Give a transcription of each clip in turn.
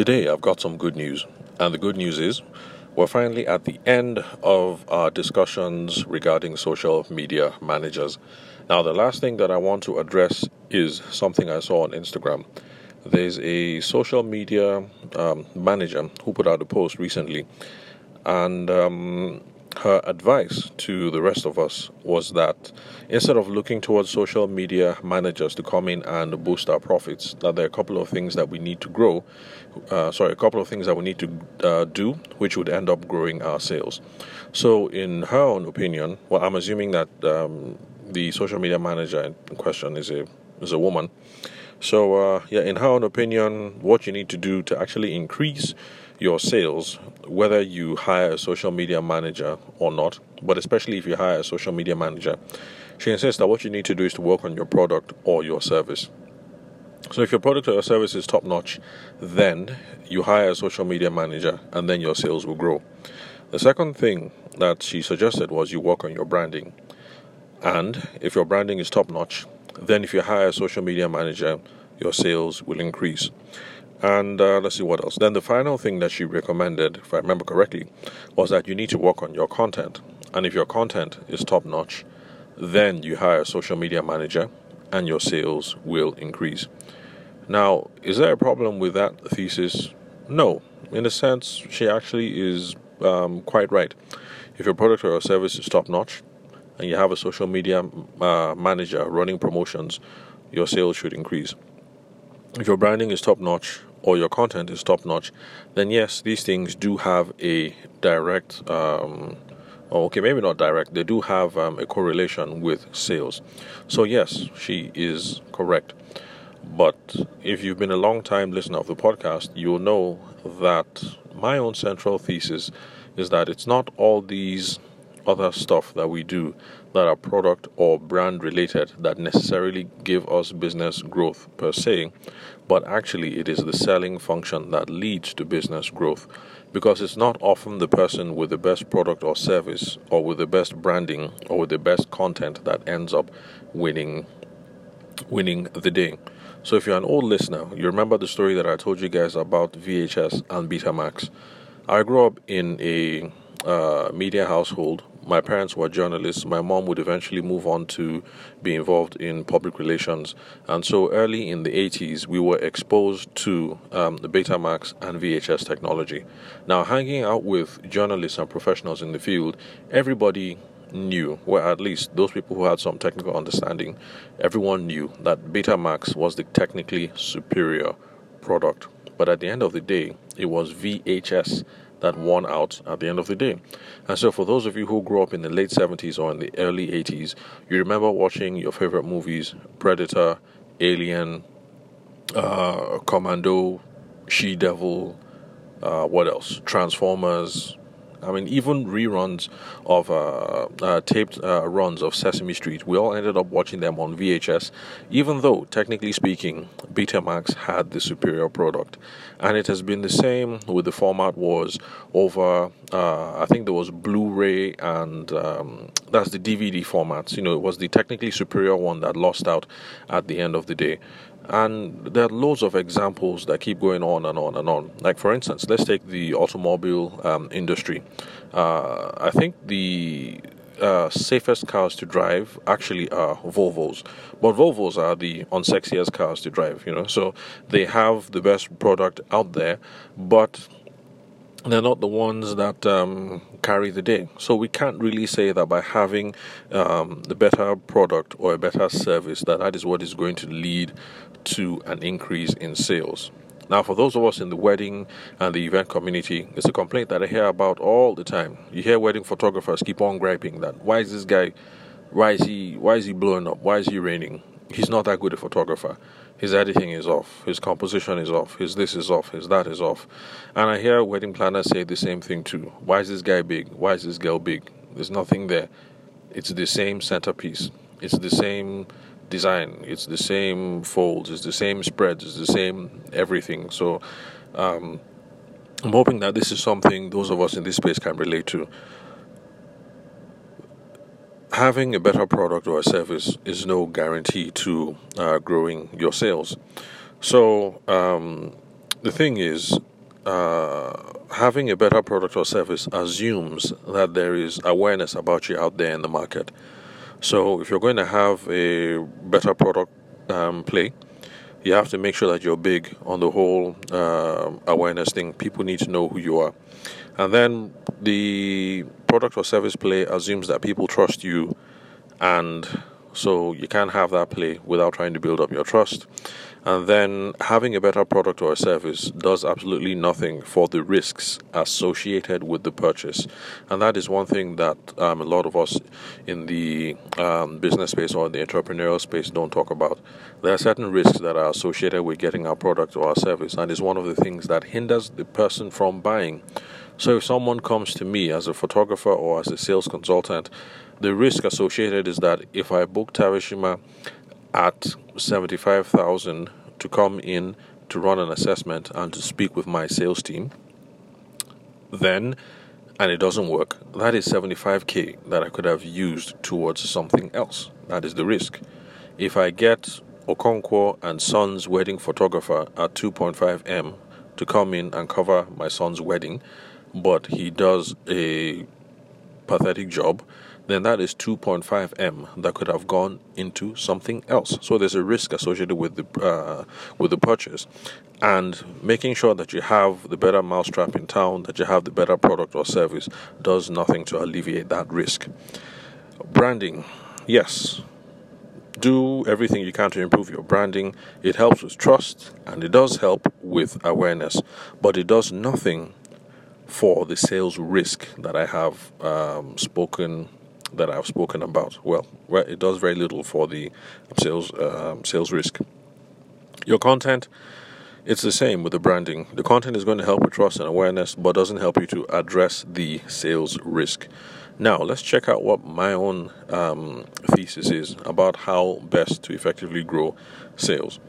Today, I've got some good news. And the good news is we're finally at the end of our discussions regarding social media managers. Now, the last thing that I want to address is something I saw on Instagram. There's a social media um, manager who put out a post recently, and um, her advice to the rest of us was that instead of looking towards social media managers to come in and boost our profits, that there are a couple of things that we need to grow. Uh, sorry, a couple of things that we need to uh, do, which would end up growing our sales. So, in her own opinion, well, I'm assuming that um, the social media manager in question is a is a woman. So, uh, yeah, in her own opinion, what you need to do to actually increase your sales, whether you hire a social media manager or not, but especially if you hire a social media manager, she insists that what you need to do is to work on your product or your service. So if your product or your service is top notch, then you hire a social media manager and then your sales will grow. The second thing that she suggested was you work on your branding. And if your branding is top notch, then if you hire a social media manager, your sales will increase. And uh, let's see what else. Then the final thing that she recommended, if I remember correctly, was that you need to work on your content. And if your content is top notch, then you hire a social media manager and your sales will increase. Now, is there a problem with that thesis? No. In a sense, she actually is um, quite right. If your product or your service is top notch and you have a social media uh, manager running promotions, your sales should increase. If your branding is top notch or your content is top notch, then yes, these things do have a direct, um, okay, maybe not direct, they do have um, a correlation with sales. So, yes, she is correct. But if you've been a long time listener of the podcast, you'll know that my own central thesis is that it's not all these other stuff that we do that are product or brand related that necessarily give us business growth per se, but actually it is the selling function that leads to business growth because it's not often the person with the best product or service or with the best branding or with the best content that ends up winning winning the day. So if you're an old listener, you remember the story that I told you guys about VHS and Betamax. I grew up in a uh, media household my parents were journalists. My mom would eventually move on to be involved in public relations. And so early in the 80s, we were exposed to um, the Betamax and VHS technology. Now, hanging out with journalists and professionals in the field, everybody knew, well, at least those people who had some technical understanding, everyone knew that Betamax was the technically superior product. But at the end of the day, it was VHS that won out at the end of the day. And so, for those of you who grew up in the late 70s or in the early 80s, you remember watching your favorite movies Predator, Alien, uh, Commando, She Devil, uh, what else? Transformers, I mean, even reruns of uh, uh, taped uh, runs of Sesame Street, we all ended up watching them on VHS, even though, technically speaking, Betamax had the superior product. And it has been the same with the format wars over, uh, I think there was Blu ray and um, that's the DVD formats. You know, it was the technically superior one that lost out at the end of the day. And there are loads of examples that keep going on and on and on. Like, for instance, let's take the automobile um, industry. Uh, I think the uh, safest cars to drive actually are Volvos, but Volvos are the unsexiest cars to drive, you know. So they have the best product out there, but they're not the ones that um, carry the day. So we can't really say that by having um, the better product or a better service that that is what is going to lead to an increase in sales. Now, for those of us in the wedding and the event community, it's a complaint that I hear about all the time. You hear wedding photographers keep on griping that why is this guy, why is he, why is he blowing up, why is he reigning? He's not that good a photographer. His editing is off, his composition is off, his this is off, his that is off. And I hear wedding planners say the same thing too. Why is this guy big? Why is this girl big? There's nothing there. It's the same centerpiece. It's the same design. It's the same folds. It's the same spreads. It's the same everything. So um, I'm hoping that this is something those of us in this space can relate to. Having a better product or a service is no guarantee to uh, growing your sales. So um, the thing is, uh, having a better product or service assumes that there is awareness about you out there in the market. So, if you're going to have a better product um, play, you have to make sure that you're big on the whole uh, awareness thing. People need to know who you are. And then the product or service play assumes that people trust you, and so you can't have that play without trying to build up your trust. And then having a better product or service does absolutely nothing for the risks associated with the purchase. And that is one thing that um, a lot of us in the um, business space or the entrepreneurial space don't talk about. There are certain risks that are associated with getting our product or our service, and is one of the things that hinders the person from buying. So if someone comes to me as a photographer or as a sales consultant, the risk associated is that if I book Tavishima at 75,000 to come in to run an assessment and to speak with my sales team, then and it doesn't work, that is 75k that I could have used towards something else. That is the risk. If I get Okonkwo and Son's wedding photographer at 2.5m to come in and cover my son's wedding, but he does a pathetic job, then that is 2.5m that could have gone into something else. So there's a risk associated with the uh, with the purchase, and making sure that you have the better mousetrap in town, that you have the better product or service, does nothing to alleviate that risk. Branding, yes. Do everything you can to improve your branding. It helps with trust and it does help with awareness, but it does nothing for the sales risk that I have um, spoken that I've spoken about. Well, it does very little for the sales um, sales risk. Your content, it's the same with the branding. The content is going to help with trust and awareness, but doesn't help you to address the sales risk. Now, let's check out what my own um, thesis is about how best to effectively grow sales.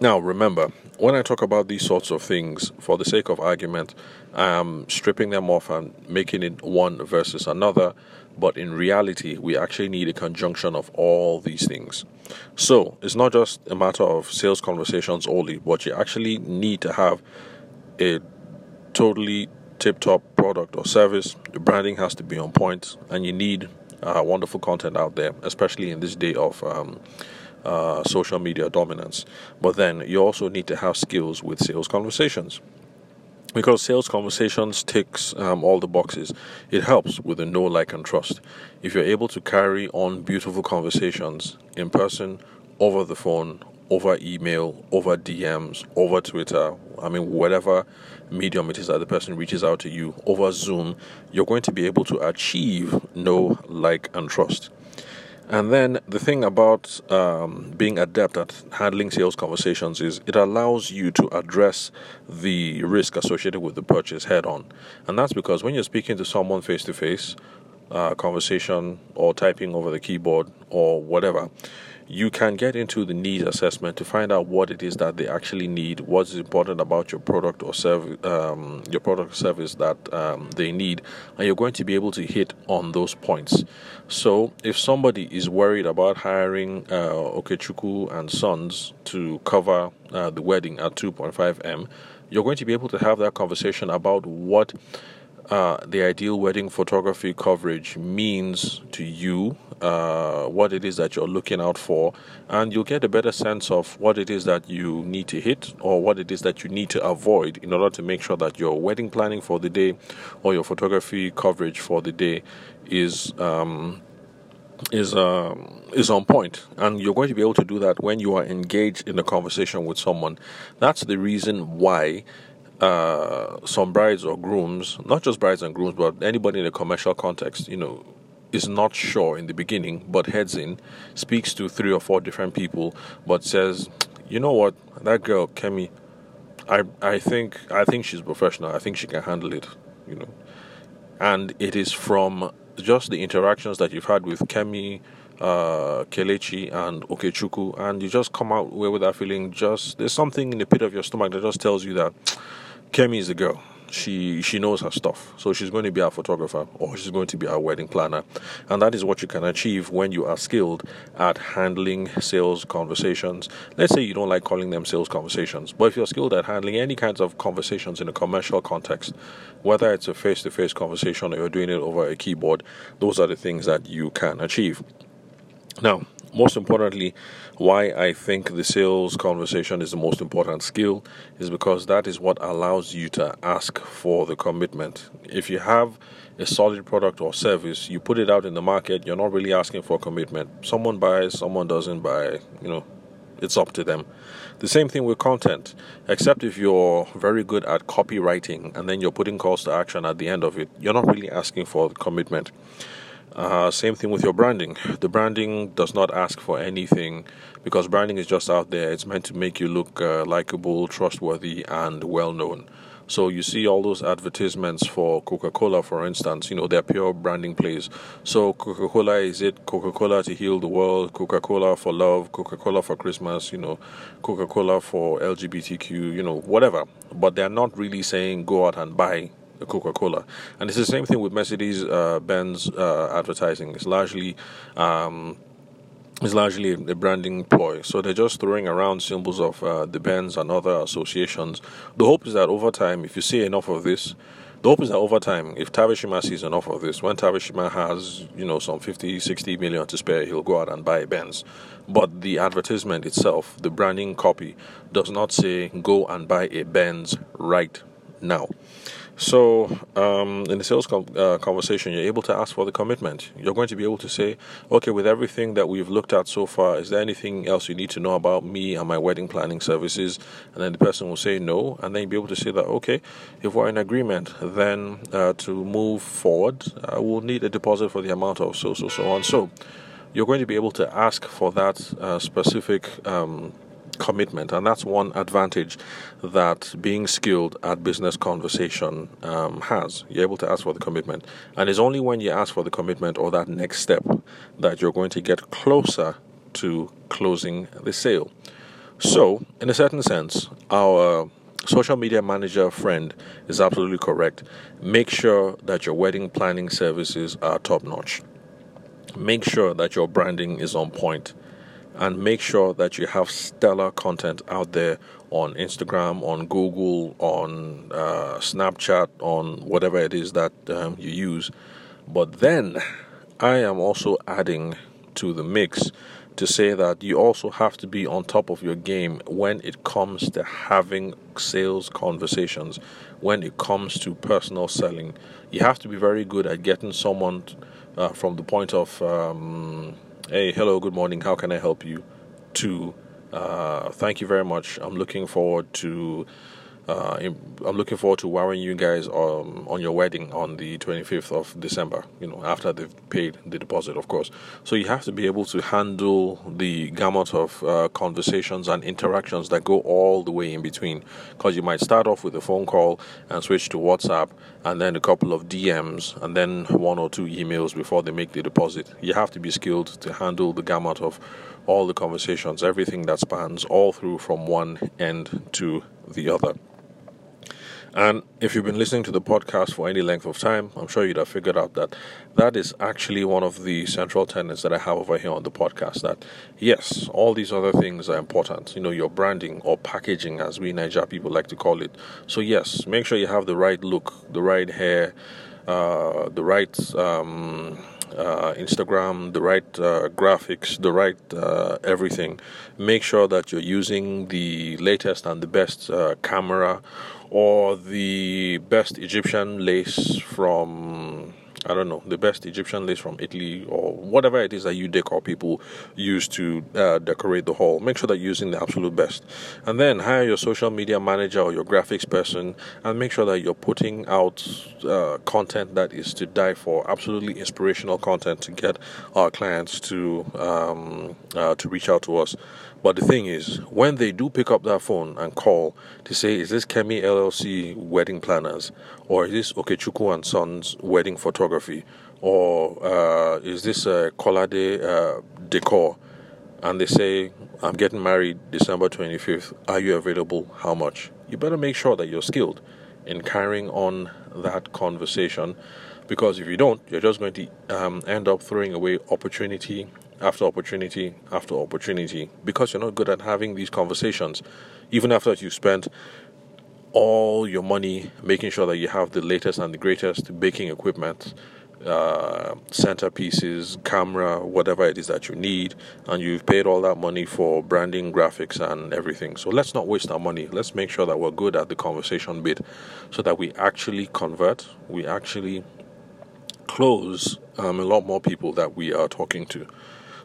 Now, remember, when I talk about these sorts of things, for the sake of argument, I'm stripping them off and making it one versus another. But in reality, we actually need a conjunction of all these things. So it's not just a matter of sales conversations only, but you actually need to have a totally tip top product or service. The branding has to be on point, and you need uh, wonderful content out there, especially in this day of. Um, uh, social media dominance. But then you also need to have skills with sales conversations. Because sales conversations ticks um, all the boxes. It helps with the know, like, and trust. If you're able to carry on beautiful conversations in person, over the phone, over email, over DMs, over Twitter, I mean, whatever medium it is that the person reaches out to you, over Zoom, you're going to be able to achieve know, like, and trust. And then the thing about um, being adept at handling sales conversations is it allows you to address the risk associated with the purchase head on. And that's because when you're speaking to someone face to face, conversation or typing over the keyboard or whatever, you can get into the needs assessment to find out what it is that they actually need, what's important about your product or service, um, your product or service that um, they need, and you're going to be able to hit on those points. So, if somebody is worried about hiring uh, Okechukwu and Sons to cover uh, the wedding at 2.5m, you're going to be able to have that conversation about what uh, the ideal wedding photography coverage means to you, uh, what it is that you're looking out for, and you'll get a better sense of what it is that you need to hit or what it is that you need to avoid in order to make sure that your wedding planning for the day or your photography coverage for the day is. Um, is um, is on point, and you're going to be able to do that when you are engaged in a conversation with someone. That's the reason why uh, some brides or grooms, not just brides and grooms, but anybody in a commercial context, you know, is not sure in the beginning, but heads in, speaks to three or four different people, but says, you know what, that girl, Kemi, I I think I think she's professional. I think she can handle it, you know. And it is from just the interactions that you've had with Kemi, uh, Kelechi, and Okechukwu, and you just come out with that feeling. Just there's something in the pit of your stomach that just tells you that Kemi is the girl. she she knows her stuff. So she's going to be our photographer or she's going to be our wedding planner. And that is what you can achieve when you are skilled at handling sales conversations. Let's say you don't like calling them sales conversations, but if you're skilled at handling any kinds of conversations in a commercial context, whether it's a face-to-face conversation or you're doing it over a keyboard, those are the things that you can achieve. Now, most importantly, why I think the sales conversation is the most important skill is because that is what allows you to ask for the commitment. If you have a solid product or service, you put it out in the market, you're not really asking for commitment. Someone buys, someone doesn't buy, you know, it's up to them. The same thing with content, except if you're very good at copywriting and then you're putting calls to action at the end of it, you're not really asking for commitment. Uh, same thing with your branding. The branding does not ask for anything because branding is just out there. It's meant to make you look uh, likable, trustworthy, and well known. So you see all those advertisements for Coca-Cola, for instance. You know they're pure branding plays. So Coca-Cola is it Coca-Cola to heal the world, Coca-Cola for love, Coca-Cola for Christmas. You know, Coca-Cola for LGBTQ. You know, whatever. But they're not really saying go out and buy Coca Cola. And it's the same thing with Mercedes uh, Benz uh, advertising. It's largely. Um, it's largely a branding ploy. So they're just throwing around symbols of uh, the Benz and other associations. The hope is that over time, if you see enough of this, the hope is that over time, if Tavishima sees enough of this, when Tavishima has, you know, some 50, 60 million to spare, he'll go out and buy a Benz. But the advertisement itself, the branding copy, does not say go and buy a Benz right now. So, um, in the sales com- uh, conversation, you're able to ask for the commitment. You're going to be able to say, okay, with everything that we've looked at so far, is there anything else you need to know about me and my wedding planning services? And then the person will say no, and then you'll be able to say that, okay, if we're in agreement, then uh, to move forward, uh, we'll need a deposit for the amount of so, so, so on. So, you're going to be able to ask for that uh, specific um, commitment, and that's one advantage that being skilled at business conversation um, has. You're able to ask for the commitment, and it's only when you ask for the commitment or that next step that you're going to get closer to closing the sale. So, in a certain sense, our social media manager friend is absolutely correct. Make sure that your wedding planning services are top notch. Make sure that your branding is on point and make sure that you have stellar content out there on Instagram, on Google, on uh, Snapchat, on whatever it is that um, you use. But then I am also adding to the mix to say that you also have to be on top of your game when it comes to having sales conversations, when it comes to personal selling. You have to be very good at getting someone uh, from the point of um, Hey, hello, good morning. How can I help you? To uh, thank you very much. I'm looking forward to uh, I'm looking forward to wowing you guys um, on your wedding on the 25th of December. You know, after they've paid the deposit, of course. So you have to be able to handle the gamut of uh, conversations and interactions that go all the way in between. Because you might start off with a phone call and switch to WhatsApp, and then a couple of DMs, and then one or two emails before they make the deposit. You have to be skilled to handle the gamut of all the conversations, everything that spans all through from one end to the other. And if you've been listening to the podcast for any length of time, I'm sure you'd have figured out that that is actually one of the central tenets that I have over here on the podcast. That yes, all these other things are important. You know, your branding or packaging, as we Naija people like to call it. So yes, make sure you have the right look, the right hair, uh, the right. Um, uh, Instagram, the right uh, graphics, the right uh, everything. Make sure that you're using the latest and the best uh, camera or the best Egyptian lace from I don't know, the best Egyptian lace from Italy or whatever it is that you decor people use to uh, decorate the hall. Make sure that you're using the absolute best. And then hire your social media manager or your graphics person and make sure that you're putting out uh, content that is to die for, absolutely inspirational content to get our clients to, um, uh, to reach out to us. But the thing is, when they do pick up that phone and call to say, is this Kemi LLC wedding planners? Or is this Okechukwu and Sons wedding photography? Or uh, is this uh, Kolade uh, decor? And they say, I'm getting married December 25th. Are you available? How much? You better make sure that you're skilled in carrying on that conversation because if you don't, you're just going to um, end up throwing away opportunity after opportunity after opportunity because you're not good at having these conversations. Even after you spent all your money making sure that you have the latest and the greatest baking equipment, uh, centerpieces, camera, whatever it is that you need, and you've paid all that money for branding, graphics, and everything. So let's not waste our money. Let's make sure that we're good at the conversation bit so that we actually convert, we actually close um, a lot more people that we are talking to.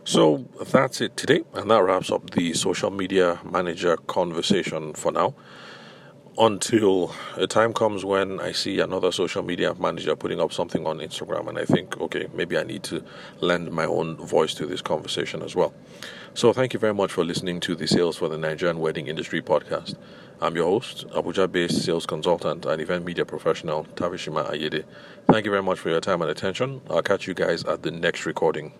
So that's it today, and that wraps up the social media manager conversation for now. Until a time comes when I see another social media manager putting up something on Instagram, and I think, okay, maybe I need to lend my own voice to this conversation as well. So, thank you very much for listening to the Sales for the Nigerian Wedding Industry podcast. I'm your host, Abuja based sales consultant and event media professional, Tavishima Ayede. Thank you very much for your time and attention. I'll catch you guys at the next recording.